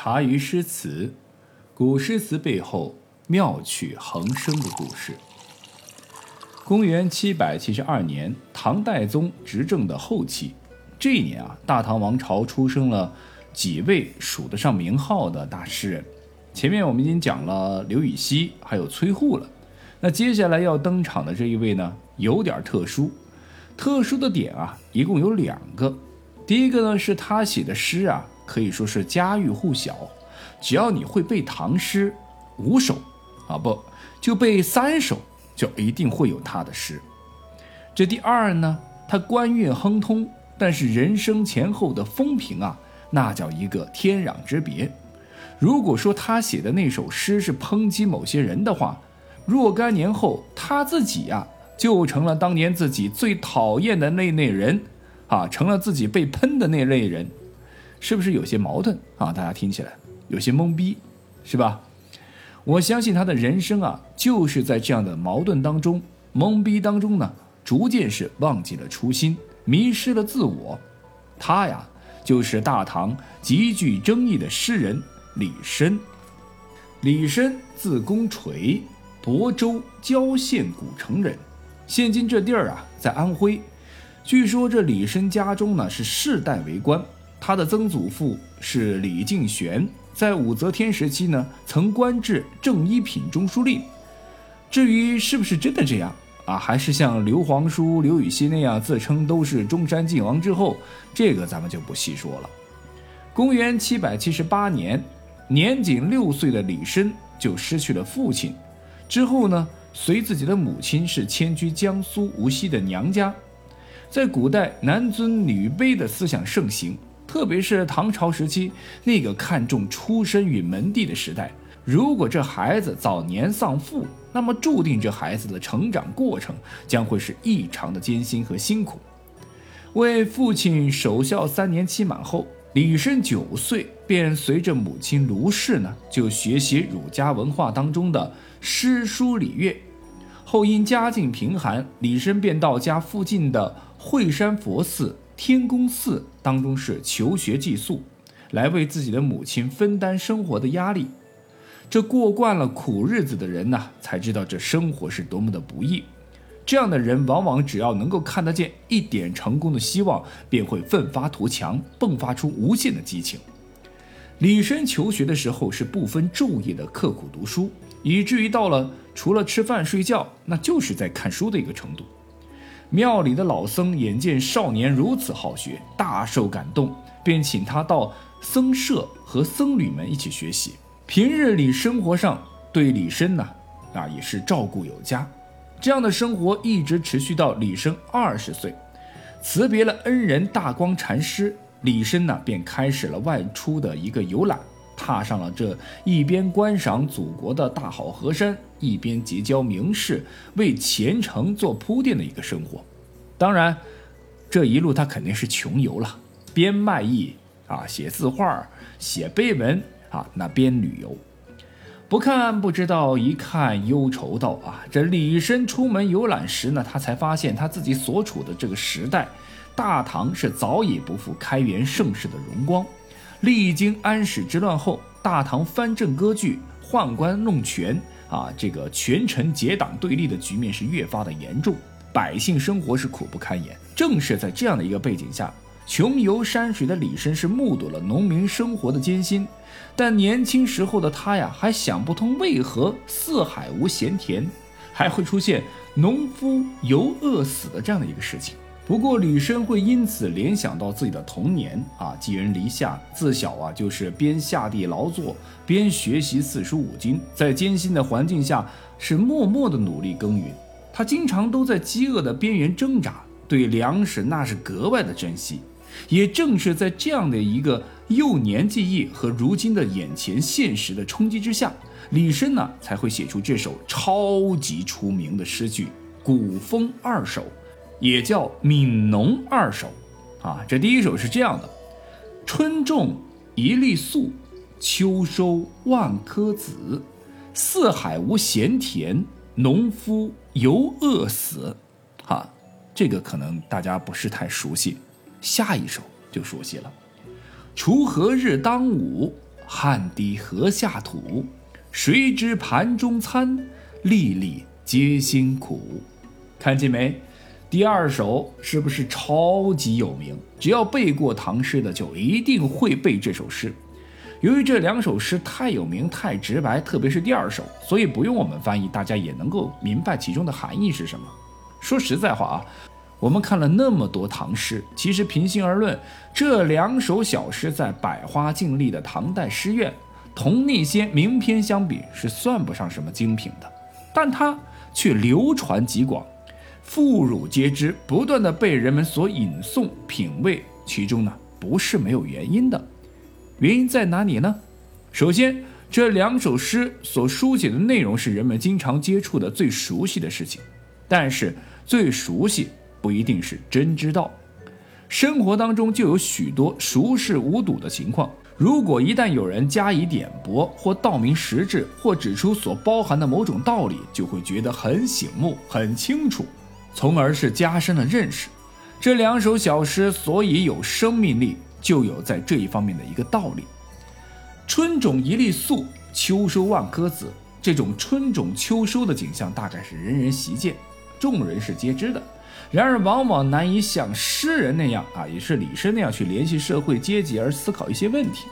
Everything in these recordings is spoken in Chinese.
茶余诗词，古诗词背后妙趣横生的故事。公元七百七十二年，唐代宗执政的后期，这一年啊，大唐王朝出生了几位数得上名号的大诗人。前面我们已经讲了刘禹锡，还有崔护了。那接下来要登场的这一位呢，有点特殊。特殊的点啊，一共有两个。第一个呢，是他写的诗啊。可以说是家喻户晓，只要你会背唐诗五首，啊不就背三首，就一定会有他的诗。这第二呢，他官运亨通，但是人生前后的风评啊，那叫一个天壤之别。如果说他写的那首诗是抨击某些人的话，若干年后他自己呀，就成了当年自己最讨厌的那类人，啊，成了自己被喷的那类人。是不是有些矛盾啊？大家听起来有些懵逼，是吧？我相信他的人生啊，就是在这样的矛盾当中、懵逼当中呢，逐渐是忘记了初心，迷失了自我。他呀，就是大唐极具争议的诗人李绅。李绅字公垂，亳州郊县古城人，现今这地儿啊，在安徽。据说这李绅家中呢，是世代为官。他的曾祖父是李敬玄，在武则天时期呢，曾官至正一品中书令。至于是不是真的这样啊，还是像刘皇叔刘禹锡那样自称都是中山靖王之后，这个咱们就不细说了。公元七百七十八年，年仅六岁的李绅就失去了父亲，之后呢，随自己的母亲是迁居江苏无锡的娘家。在古代，男尊女卑的思想盛行。特别是唐朝时期那个看重出身与门第的时代，如果这孩子早年丧父，那么注定这孩子的成长过程将会是异常的艰辛和辛苦。为父亲守孝三年期满后，李绅九岁便随着母亲卢氏呢，就学习儒家文化当中的诗书礼乐。后因家境贫寒，李绅便到家附近的惠山佛寺。天宫寺当中是求学寄宿，来为自己的母亲分担生活的压力。这过惯了苦日子的人呢，才知道这生活是多么的不易。这样的人往往只要能够看得见一点成功的希望，便会奋发图强，迸发出无限的激情。李绅求学的时候是不分昼夜的刻苦读书，以至于到了除了吃饭睡觉，那就是在看书的一个程度。庙里的老僧眼见少年如此好学，大受感动，便请他到僧舍和僧侣们一起学习。平日里生活上对李绅呢，啊也是照顾有加。这样的生活一直持续到李绅二十岁，辞别了恩人大光禅师，李绅呢便开始了外出的一个游览。踏上了这一边观赏祖国的大好河山，一边结交名士，为前程做铺垫的一个生活。当然，这一路他肯定是穷游了，边卖艺啊，写字画，写碑文啊，那边旅游。不看不知道，一看忧愁道啊，这李绅出门游览时呢，他才发现他自己所处的这个时代，大唐是早已不复开元盛世的荣光。历经安史之乱后，大唐藩镇割据、宦官弄权啊，这个权臣结党对立的局面是越发的严重，百姓生活是苦不堪言。正是在这样的一个背景下，穷游山水的李绅是目睹了农民生活的艰辛，但年轻时候的他呀，还想不通为何四海无闲田，还会出现农夫游饿死的这样的一个事情。不过，李绅会因此联想到自己的童年啊，寄人篱下，自小啊就是边下地劳作边学习四书五经，在艰辛的环境下是默默的努力耕耘。他经常都在饥饿的边缘挣扎，对粮食那是格外的珍惜。也正是在这样的一个幼年记忆和如今的眼前现实的冲击之下，李绅呢才会写出这首超级出名的诗句《古风二首》。也叫《悯农二首》，啊，这第一首是这样的：春种一粒粟，秋收万颗子，四海无闲田，农夫犹饿死。啊，这个可能大家不是太熟悉，下一首就熟悉了：锄禾日当午，汗滴禾下土，谁知盘中餐，粒粒皆辛苦。看见没？第二首是不是超级有名？只要背过唐诗的，就一定会背这首诗。由于这两首诗太有名、太直白，特别是第二首，所以不用我们翻译，大家也能够明白其中的含义是什么。说实在话啊，我们看了那么多唐诗，其实平心而论，这两首小诗在百花竞丽的唐代诗苑，同那些名篇相比，是算不上什么精品的，但它却流传极广。妇孺皆知，不断的被人们所引诵品味，其中呢不是没有原因的。原因在哪里呢？首先，这两首诗所书写的内容是人们经常接触的最熟悉的事情，但是最熟悉不一定是真知道。生活当中就有许多熟视无睹的情况，如果一旦有人加以点拨，或道明实质，或指出所包含的某种道理，就会觉得很醒目、很清楚。从而是加深了认识。这两首小诗所以有生命力，就有在这一方面的一个道理。春种一粒粟，秋收万颗子。这种春种秋收的景象，大概是人人习见，众人是皆知的。然而，往往难以像诗人那样啊，也是李绅那样去联系社会阶级而思考一些问题。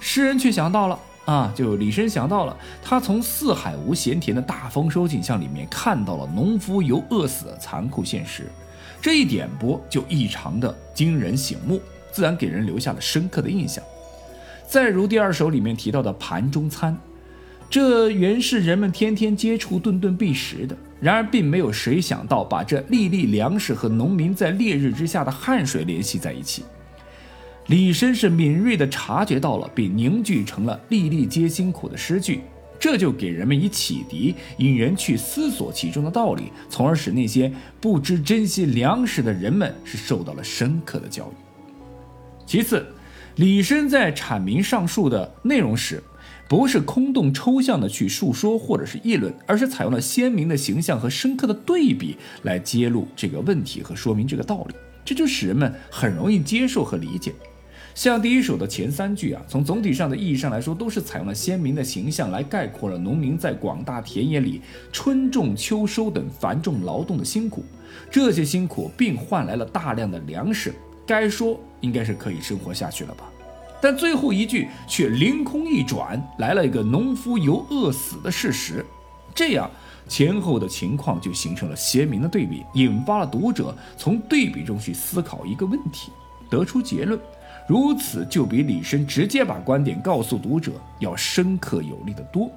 诗人却想到了。啊，就李绅想到了，他从四海无闲田的大丰收景象里面看到了农夫由饿死的残酷现实，这一点拨就异常的惊人醒目，自然给人留下了深刻的印象。再如第二首里面提到的盘中餐，这原是人们天天接触、顿顿必食的，然而并没有谁想到把这粒粒粮食和农民在烈日之下的汗水联系在一起。李绅是敏锐地察觉到了，并凝聚成了“粒粒皆辛苦”的诗句，这就给人们以启迪，引人去思索其中的道理，从而使那些不知珍惜粮食的人们是受到了深刻的教育。其次，李绅在阐明上述的内容时，不是空洞抽象的去述说或者是议论，而是采用了鲜明的形象和深刻的对比来揭露这个问题和说明这个道理，这就使人们很容易接受和理解。像第一首的前三句啊，从总体上的意义上来说，都是采用了鲜明的形象来概括了农民在广大田野里春种秋收等繁重劳动的辛苦。这些辛苦并换来了大量的粮食，该说应该是可以生活下去了吧？但最后一句却凌空一转，来了一个农夫由饿死的事实。这样前后的情况就形成了鲜明的对比，引发了读者从对比中去思考一个问题，得出结论。如此就比李绅直接把观点告诉读者要深刻有力的多。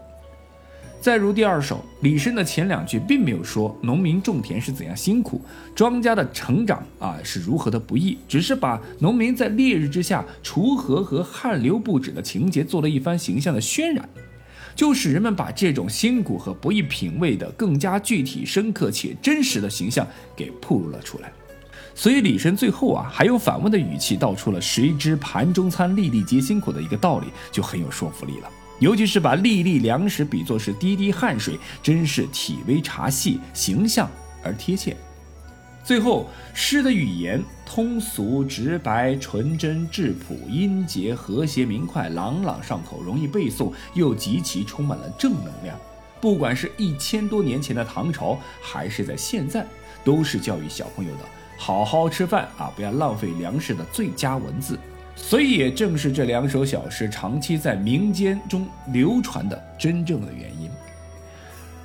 再如第二首，李绅的前两句并没有说农民种田是怎样辛苦，庄稼的成长啊是如何的不易，只是把农民在烈日之下锄禾和汗流不止的情节做了一番形象的渲染，就使人们把这种辛苦和不易品味的更加具体、深刻且真实的形象给铺露了出来。所以李绅最后啊，还用反问的语气道出了“谁知盘中餐，粒粒皆辛苦”的一个道理，就很有说服力了。尤其是把粒粒粮食比作是滴滴汗水，真是体微察细，形象而贴切。最后，诗的语言通俗直白、纯真质朴、音节和谐明快、朗朗上口、容易背诵，又极其充满了正能量。不管是一千多年前的唐朝，还是在现在，都是教育小朋友的。好好吃饭啊，不要浪费粮食的最佳文字，所以也正是这两首小诗长期在民间中流传的真正的原因。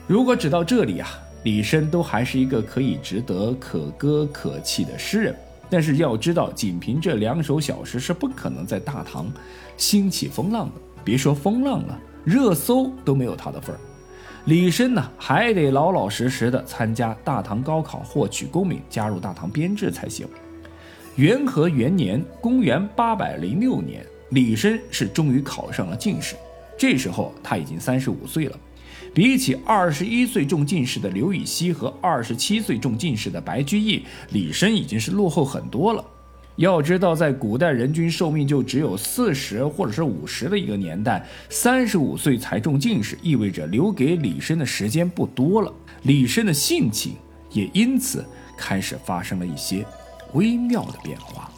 如果只到这里啊，李绅都还是一个可以值得可歌可泣的诗人，但是要知道，仅凭这两首小诗是不可能在大唐兴起风浪的，别说风浪了，热搜都没有他的份儿。李绅呢，还得老老实实的参加大唐高考，获取功名，加入大唐编制才行。元和元年（公元806年），李绅是终于考上了进士。这时候他已经三十五岁了，比起二十一岁中进士的刘禹锡和二十七岁中进士的白居易，李绅已经是落后很多了。要知道，在古代人均寿命就只有四十或者是五十的一个年代，三十五岁才中进士，意味着留给李绅的时间不多了。李绅的性情也因此开始发生了一些微妙的变化。